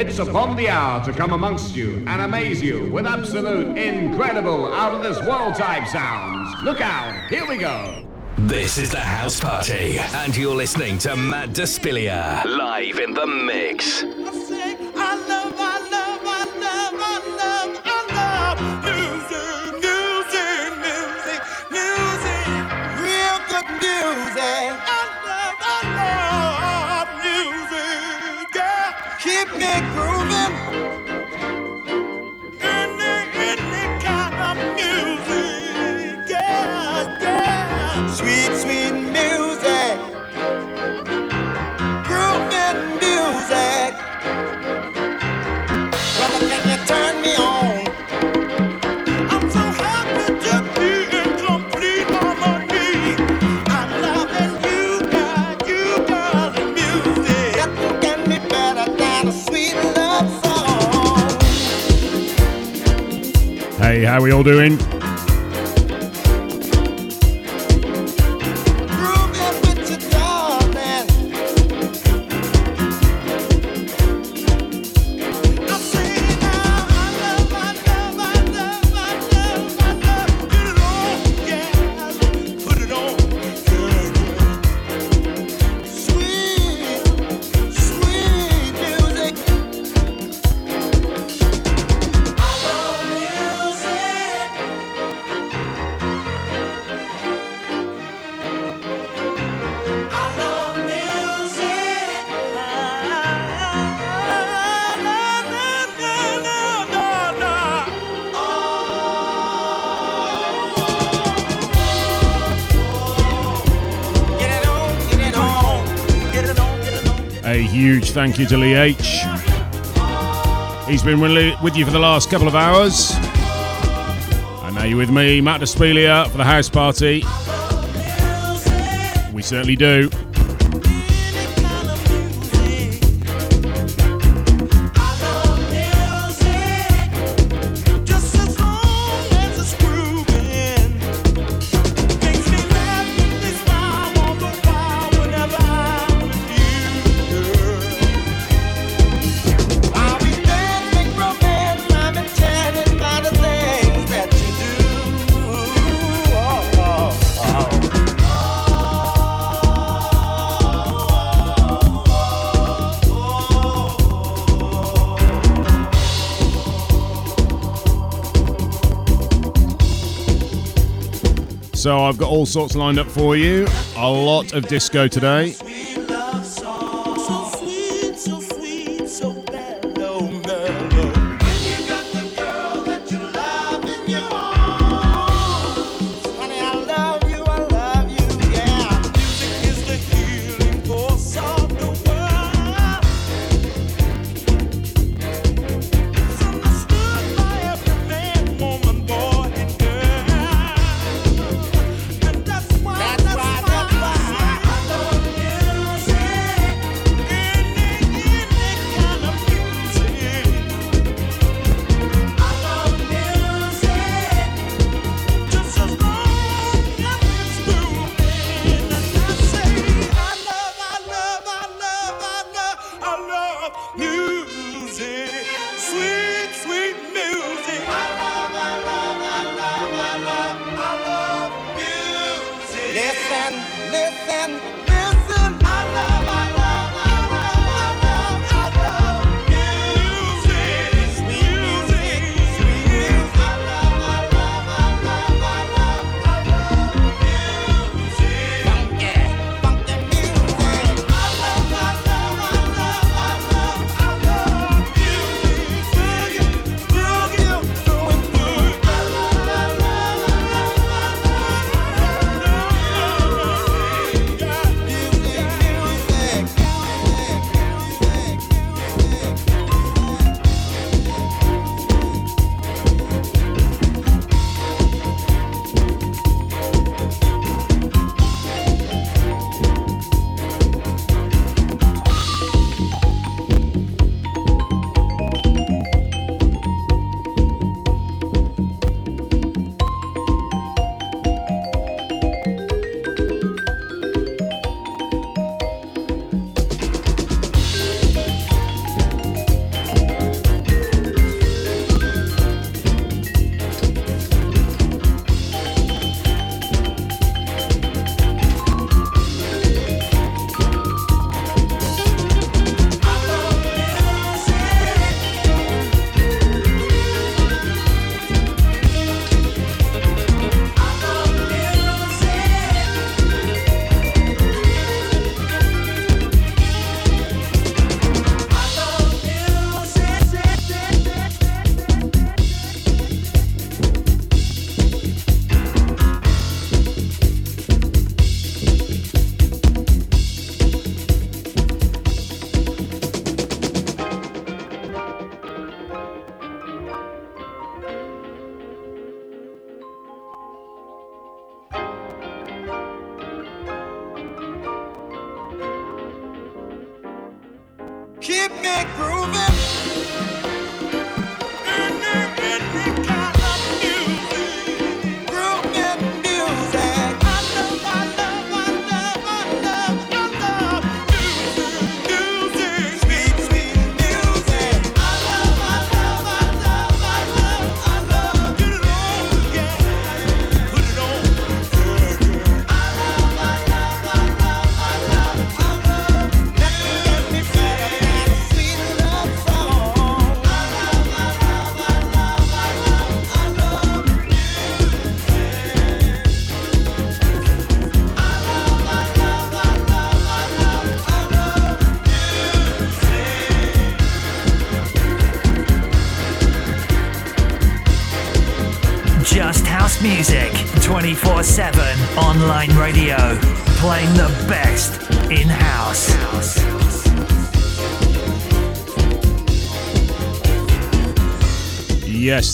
It's upon the hour to come amongst you and amaze you with absolute, incredible, out of this world type sounds. Look out, here we go. This is the house party, and you're listening to Matt Despilia live in the mix. How we all doing? Huge thank you to Lee H. He's been with you for the last couple of hours. And now you're with me, Matt Despilia, for the house party. We certainly do. I've got all sorts lined up for you. A lot of disco today. listen, listen.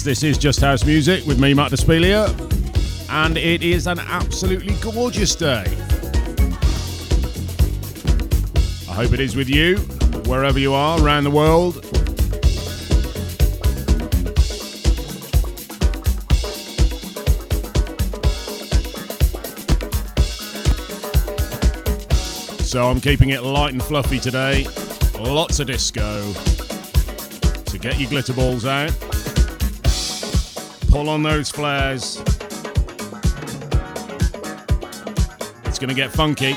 This is Just House Music with me, Matt Despilia, and it is an absolutely gorgeous day. I hope it is with you, wherever you are around the world. So I'm keeping it light and fluffy today. Lots of disco. to get your glitter balls out. Pull on those flares. It's going to get funky.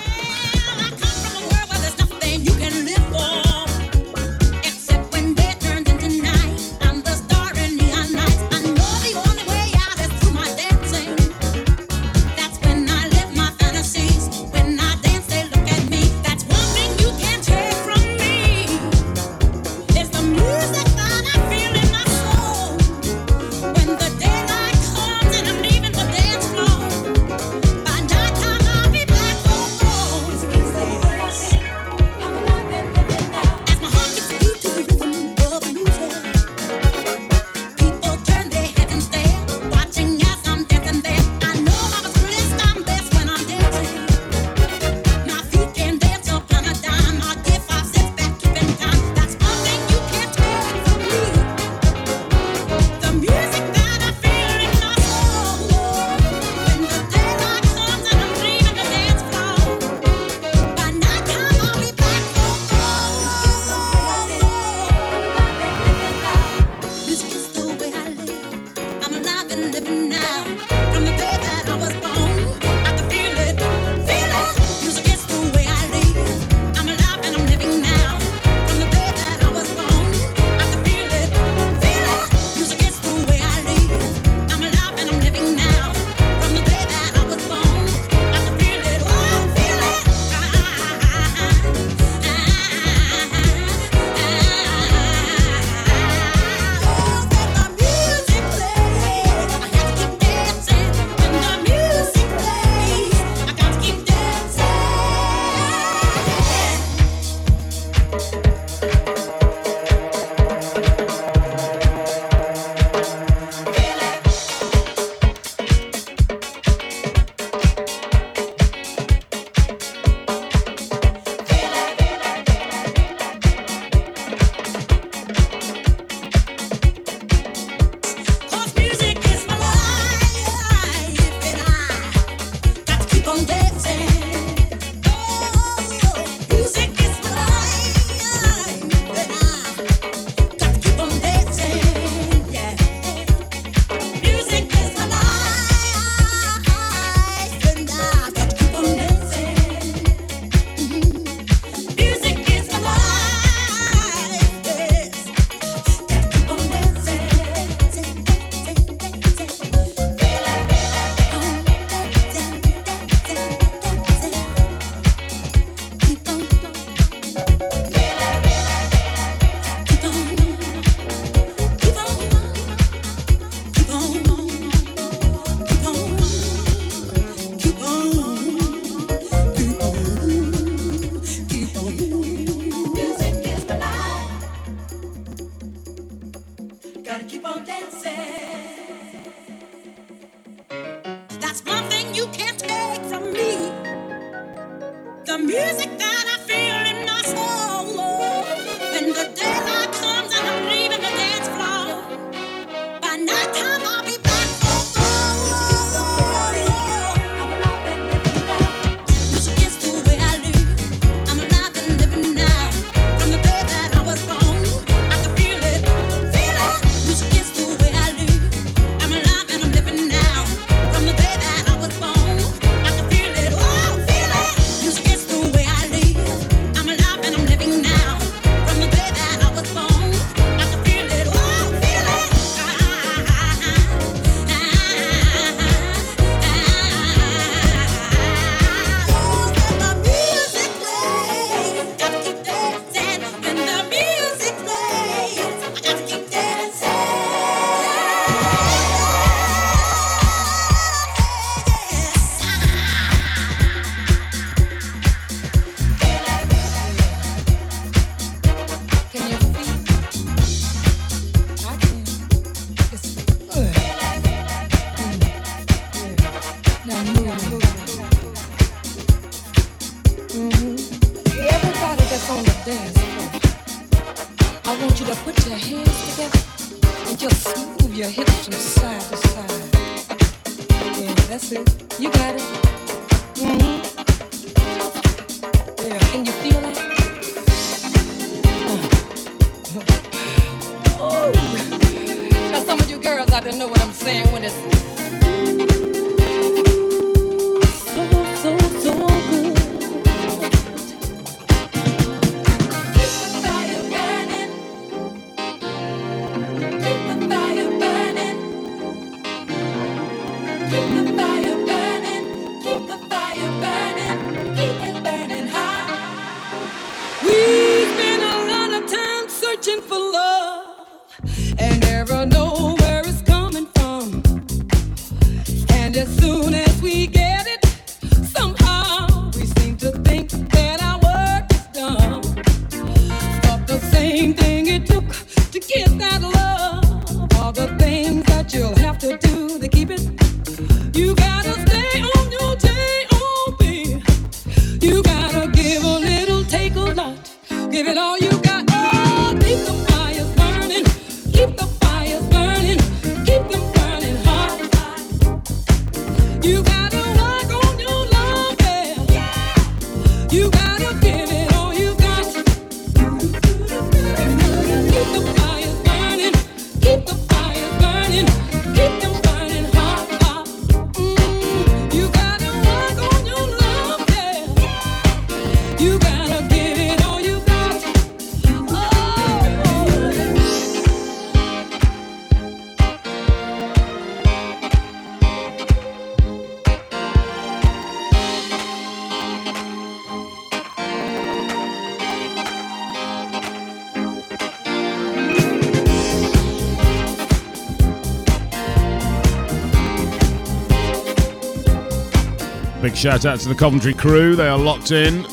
Shout out to the Coventry crew. They are locked in,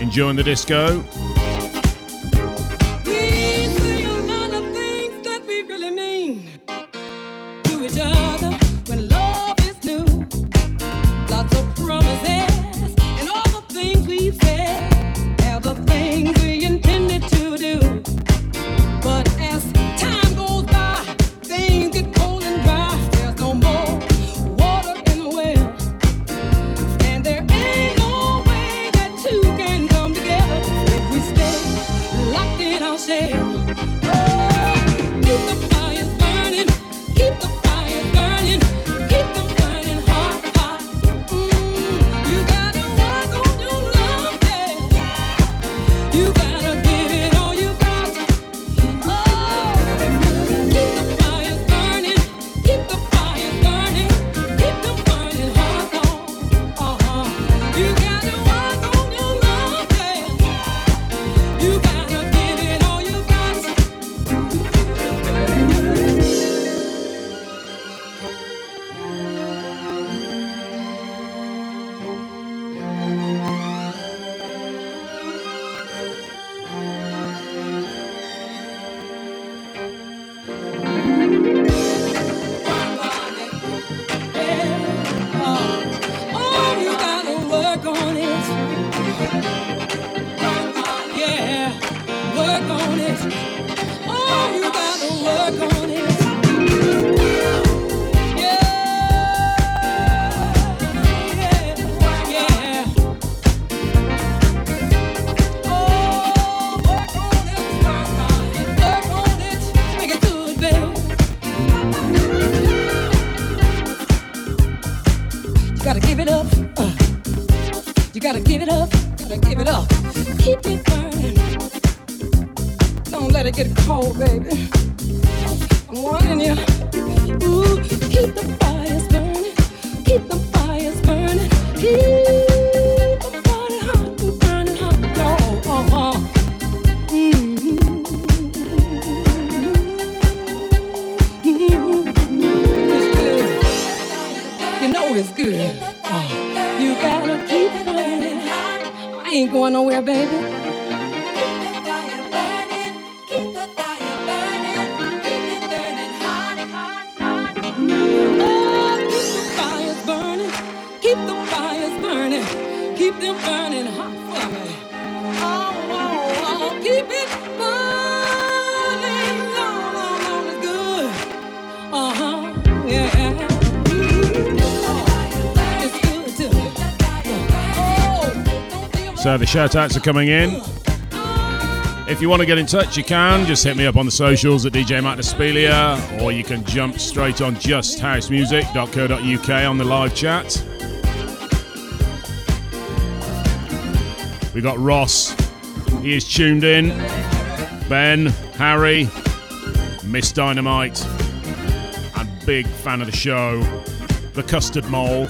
enjoying the disco. Oh, shout outs are coming in. If you want to get in touch, you can. Just hit me up on the socials at DJ Matt Despelia, or you can jump straight on justhousemusic.co.uk on the live chat. We got Ross, he is tuned in. Ben, Harry, Miss Dynamite, and big fan of the show, the Custard Mole.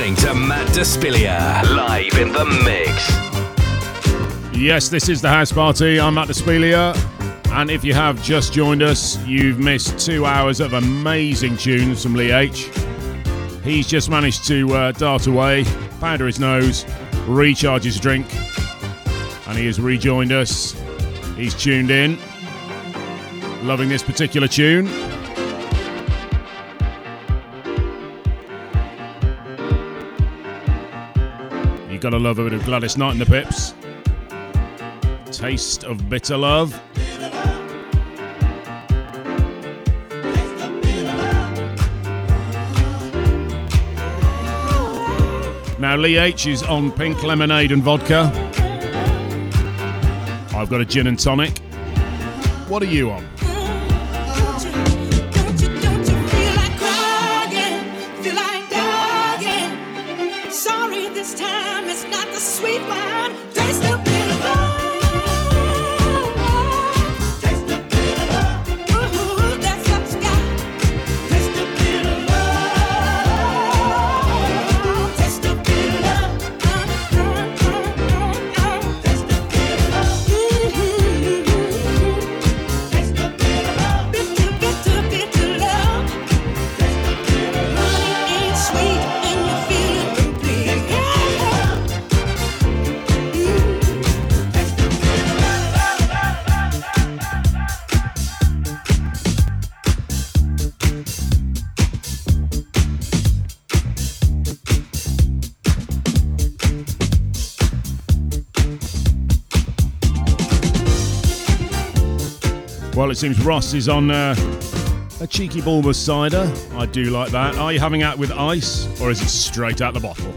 Despilia, live in the mix. Yes, this is the house party. I'm Matt Despilia. And if you have just joined us, you've missed two hours of amazing tunes from Lee H. He's just managed to uh, dart away, powder his nose, recharge his drink, and he has rejoined us. He's tuned in, loving this particular tune. Gotta love a bit of Gladys Knight and the Pips. Taste of Bitter Love. Now, Lee H is on pink lemonade and vodka. I've got a gin and tonic. What are you on? Well, it seems Ross is on uh, a cheeky Bulmers cider. I do like that. Are you having out with ice or is it straight out the bottle?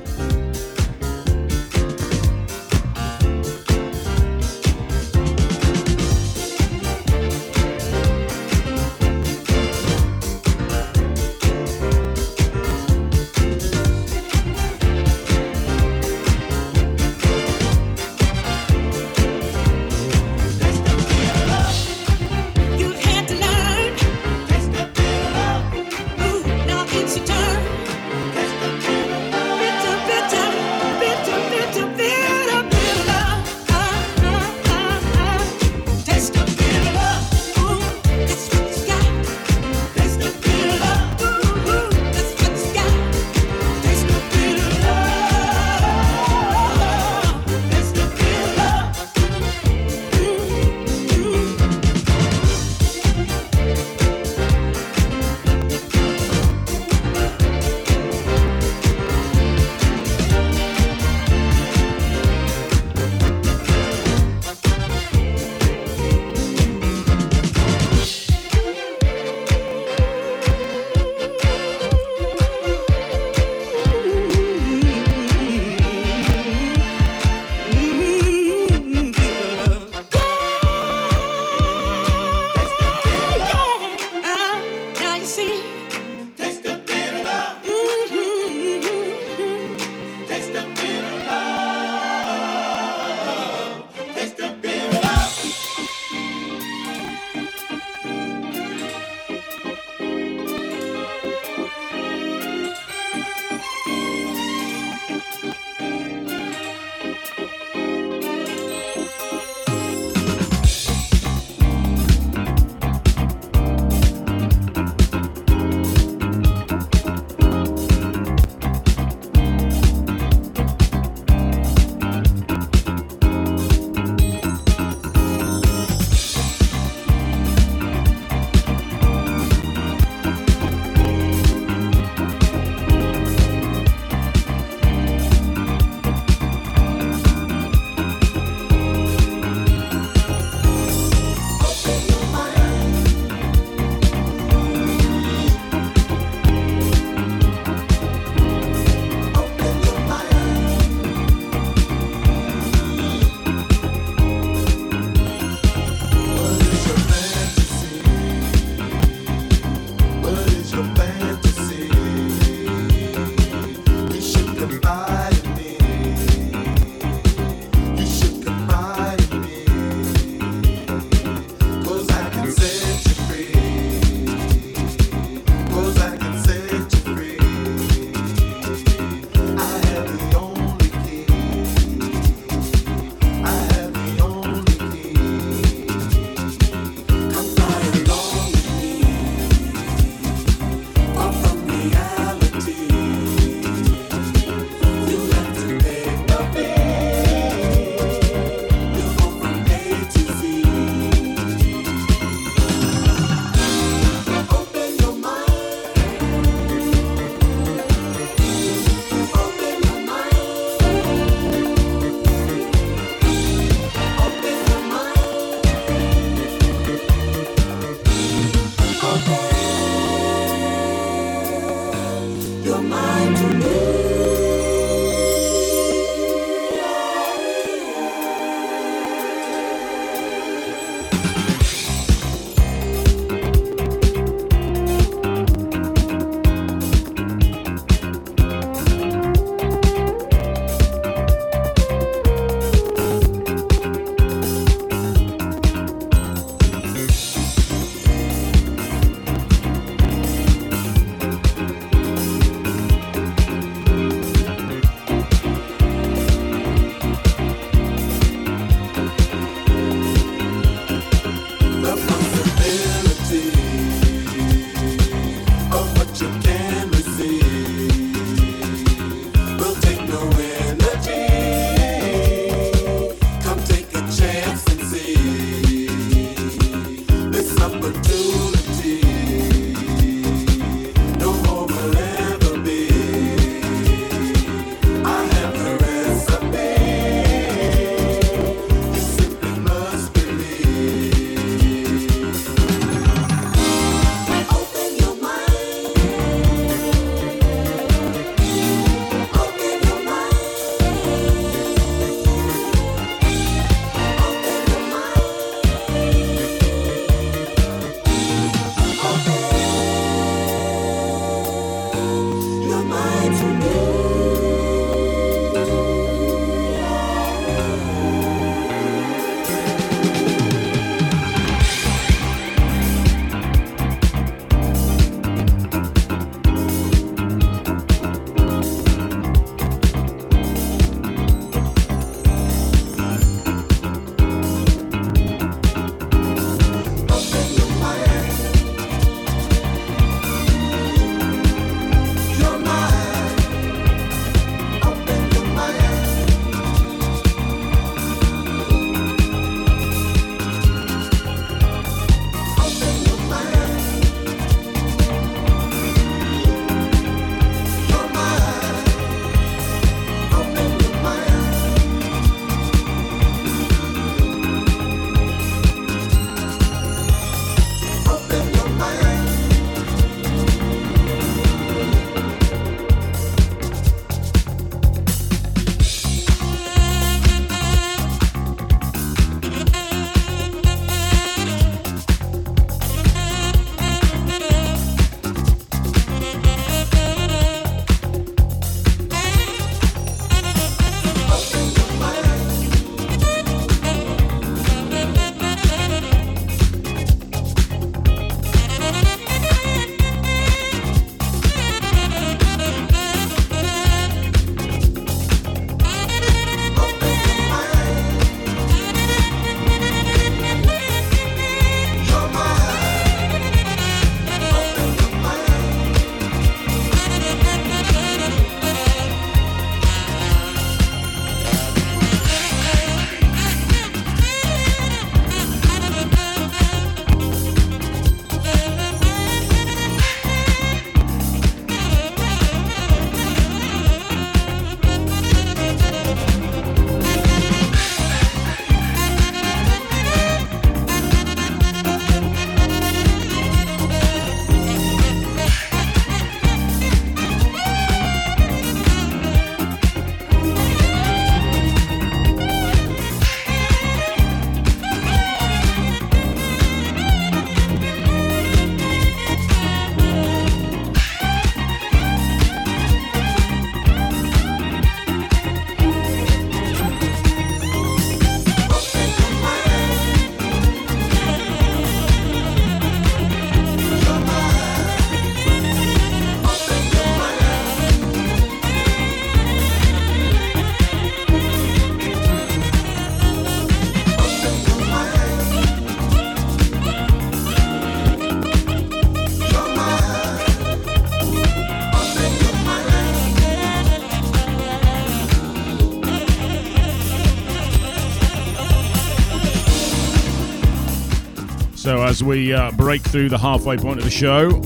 As we uh, break through the halfway point of the show.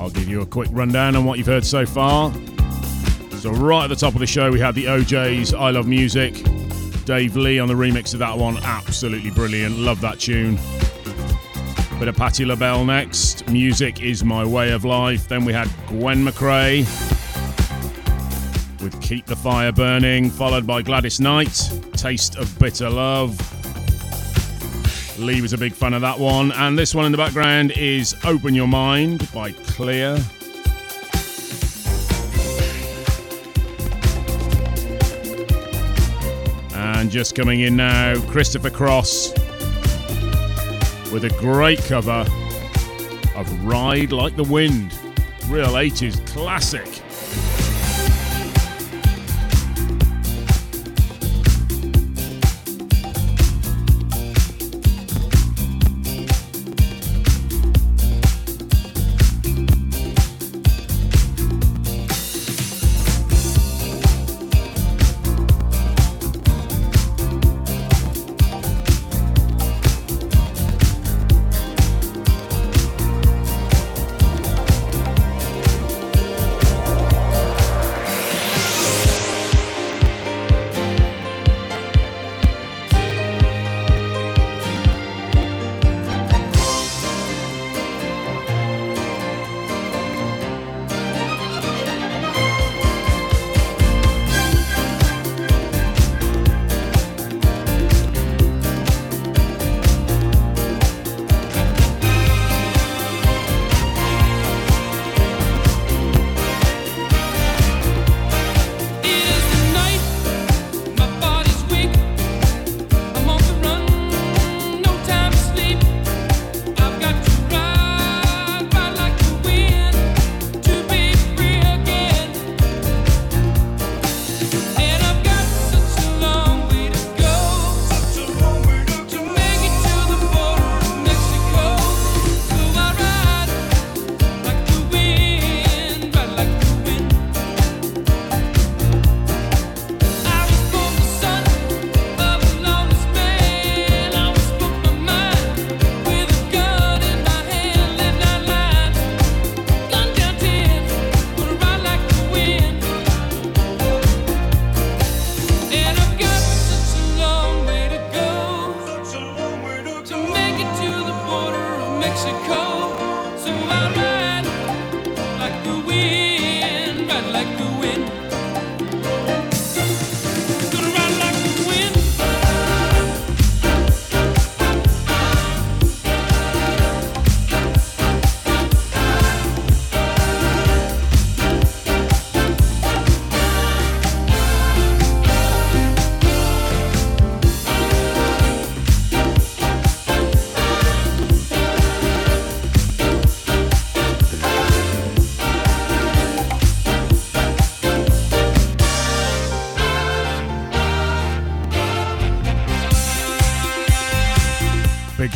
I'll give you a quick rundown on what you've heard so far. So, right at the top of the show, we had the O'Jays I Love Music. Dave Lee on the remix of that one, absolutely brilliant. Love that tune. Bit of Patti LaBelle next. Music is my way of life. Then we had Gwen McCrae with Keep the Fire Burning, followed by Gladys Knight, Taste of Bitter Love. Lee was a big fan of that one. And this one in the background is Open Your Mind by Kleeer. And just coming in now, Christopher Cross with a great cover of Ride Like the Wind. Real 80s classic.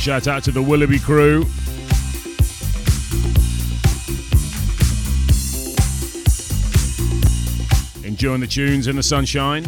Shout out to the Willoughby crew. Enjoying the tunes in the sunshine.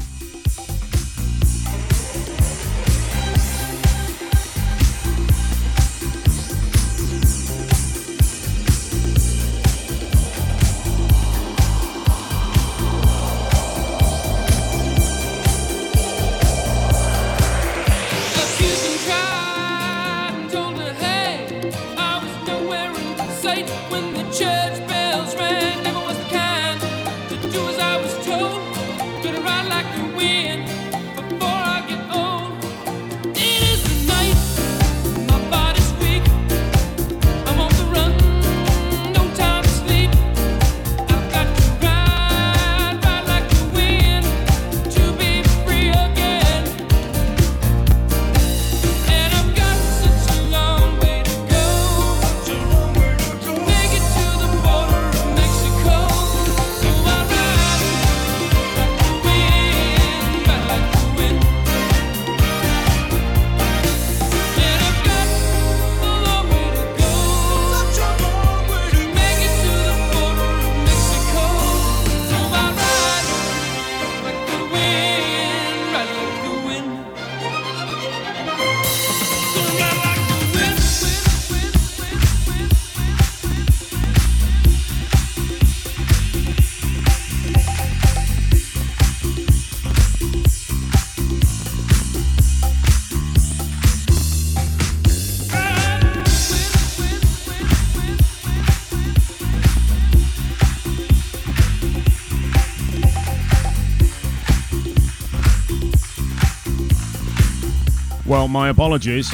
My apologies.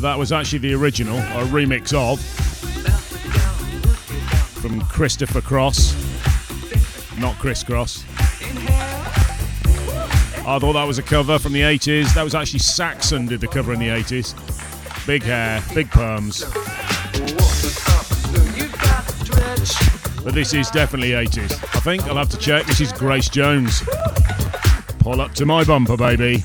That was actually the original, a remix of, from Christopher Cross, not Chris Cross. I thought that was a cover from the 80s. That was actually Saxon did the cover in the 80s. Big hair, big perms. But this is definitely 80s. I think I'll have to check. This is Grace Jones. Pull up to my bumper, baby.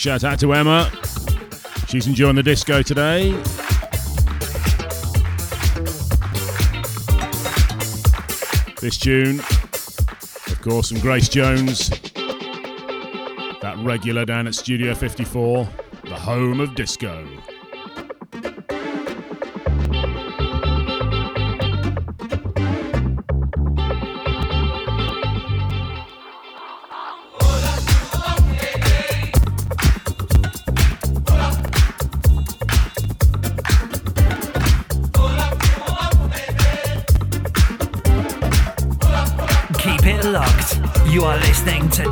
shout out to Emma. She's enjoying the disco today. This tune, of course, from Grace Jones, that regular down at Studio 54, the home of disco.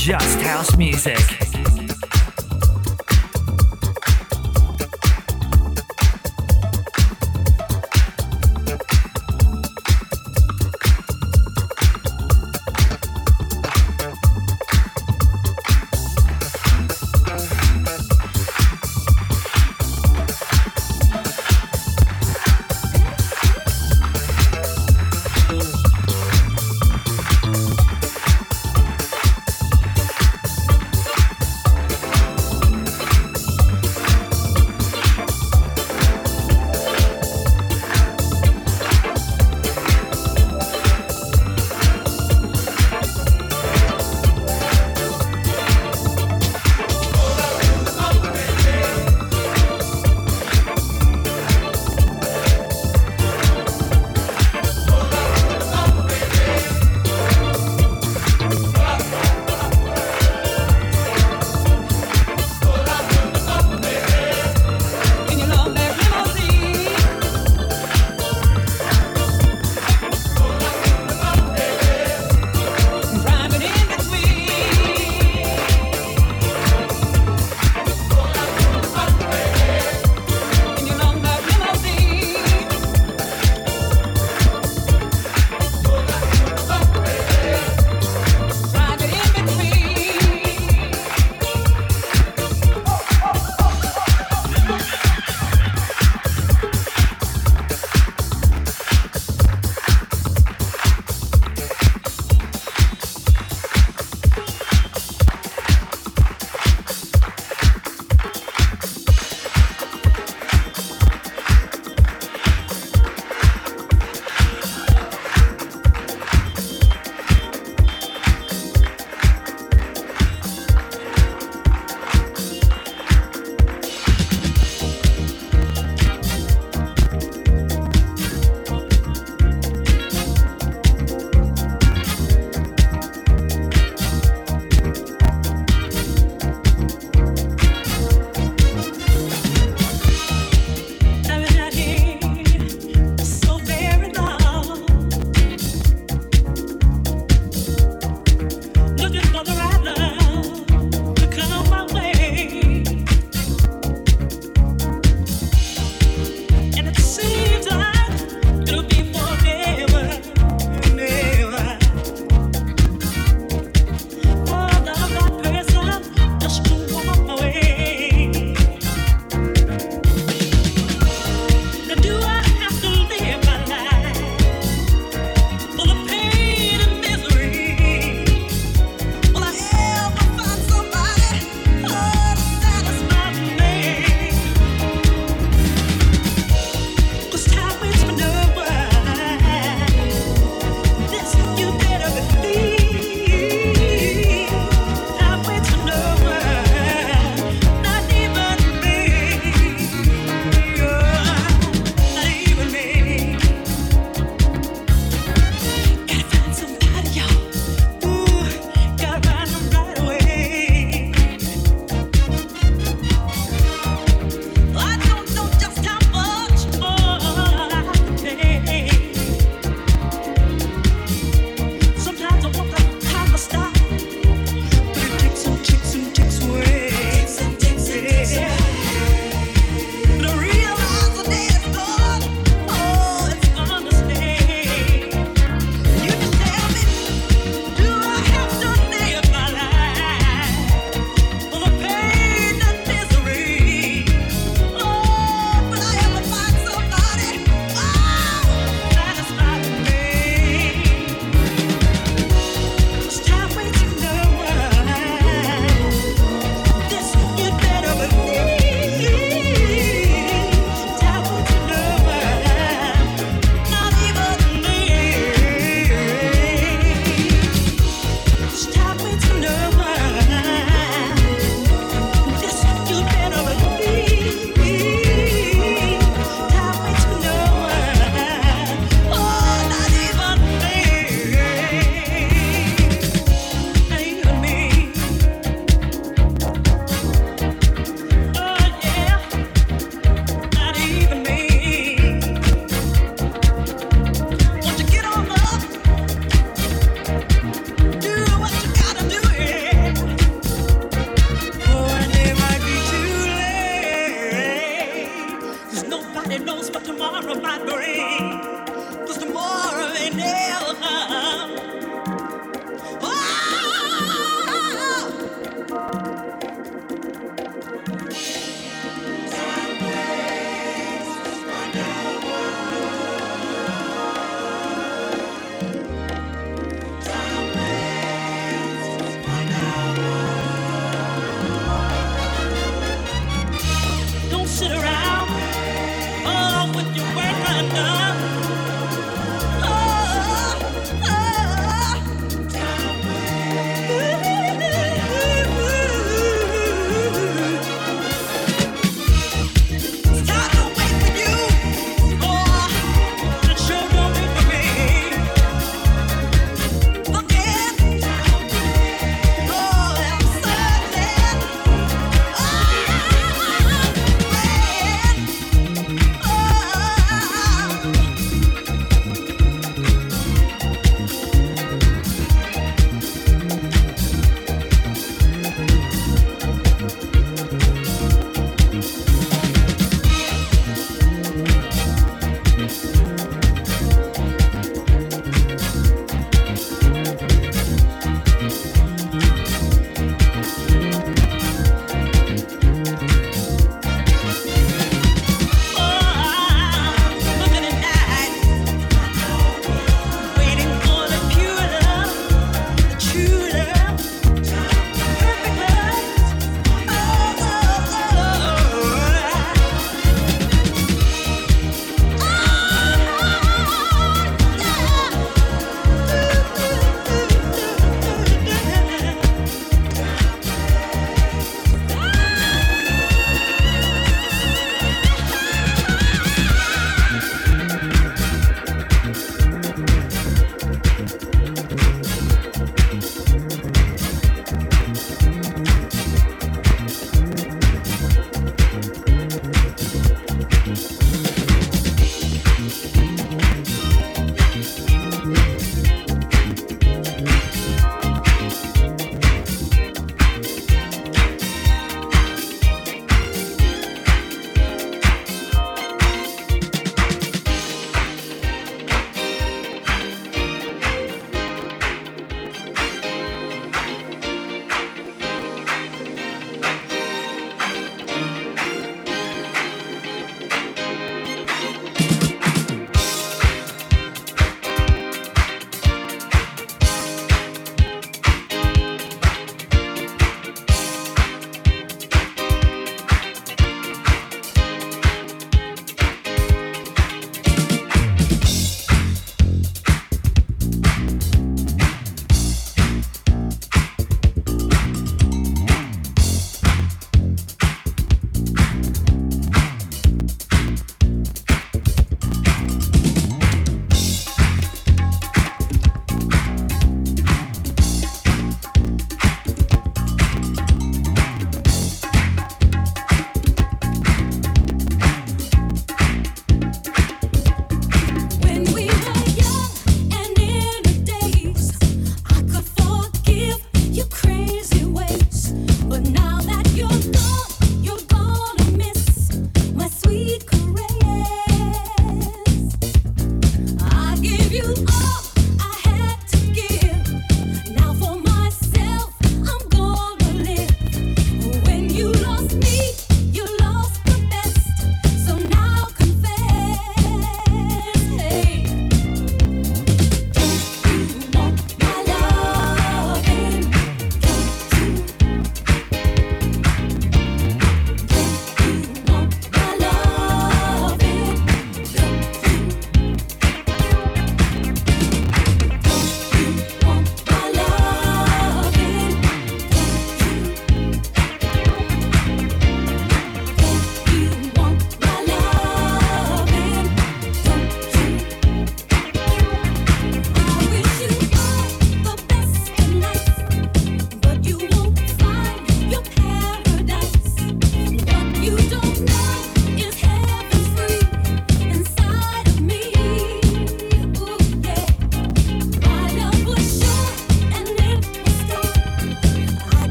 Just house music.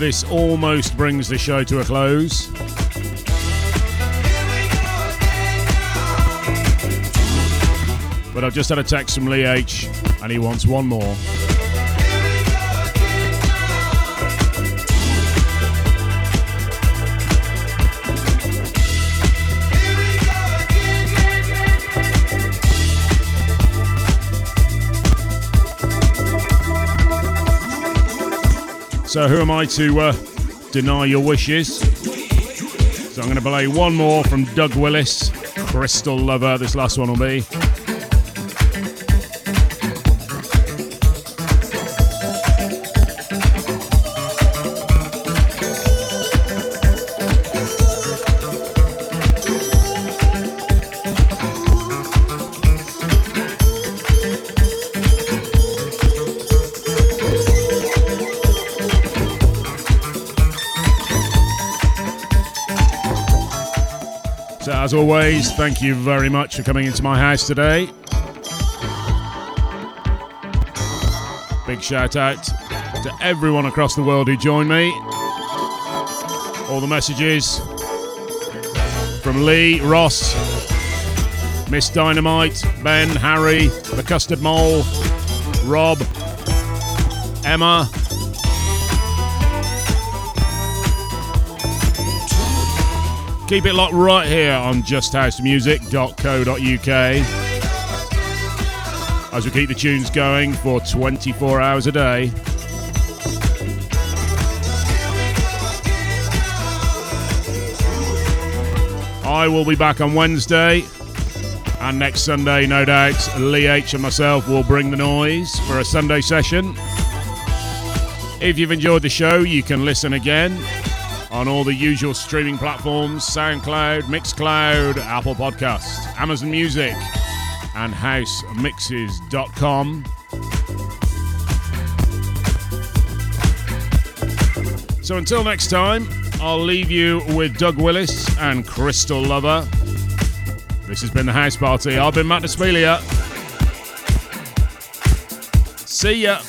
This almost brings the show to a close. But I've just had a text from Lee H, and he wants one more. So, who am I to uh, deny your wishes? So, I'm going to play one more from Doug Willis, Crystal Lover. This last one will be. Always, thank you very much for coming into my house today. Big shout out to everyone across the world who joined me. All the messages from Lee, Ross, Miss Dynamite, Ben, Harry, the Custard Mole, Rob, Emma, Keep it locked right here on justhousemusic.co.uk as we keep the tunes going for 24 hours a day. I will be back on Wednesday. And next Sunday, no doubt, Lee H and myself will bring the noise for a Sunday session. If you've enjoyed the show, you can listen again on all the usual streaming platforms SoundCloud, Mixcloud, Apple Podcasts, Amazon Music, and housemixes.com. So until next time, I'll leave you with Doug Willis and Crystal Lover. This has been the House Party. I've been Matt Despelia. See ya.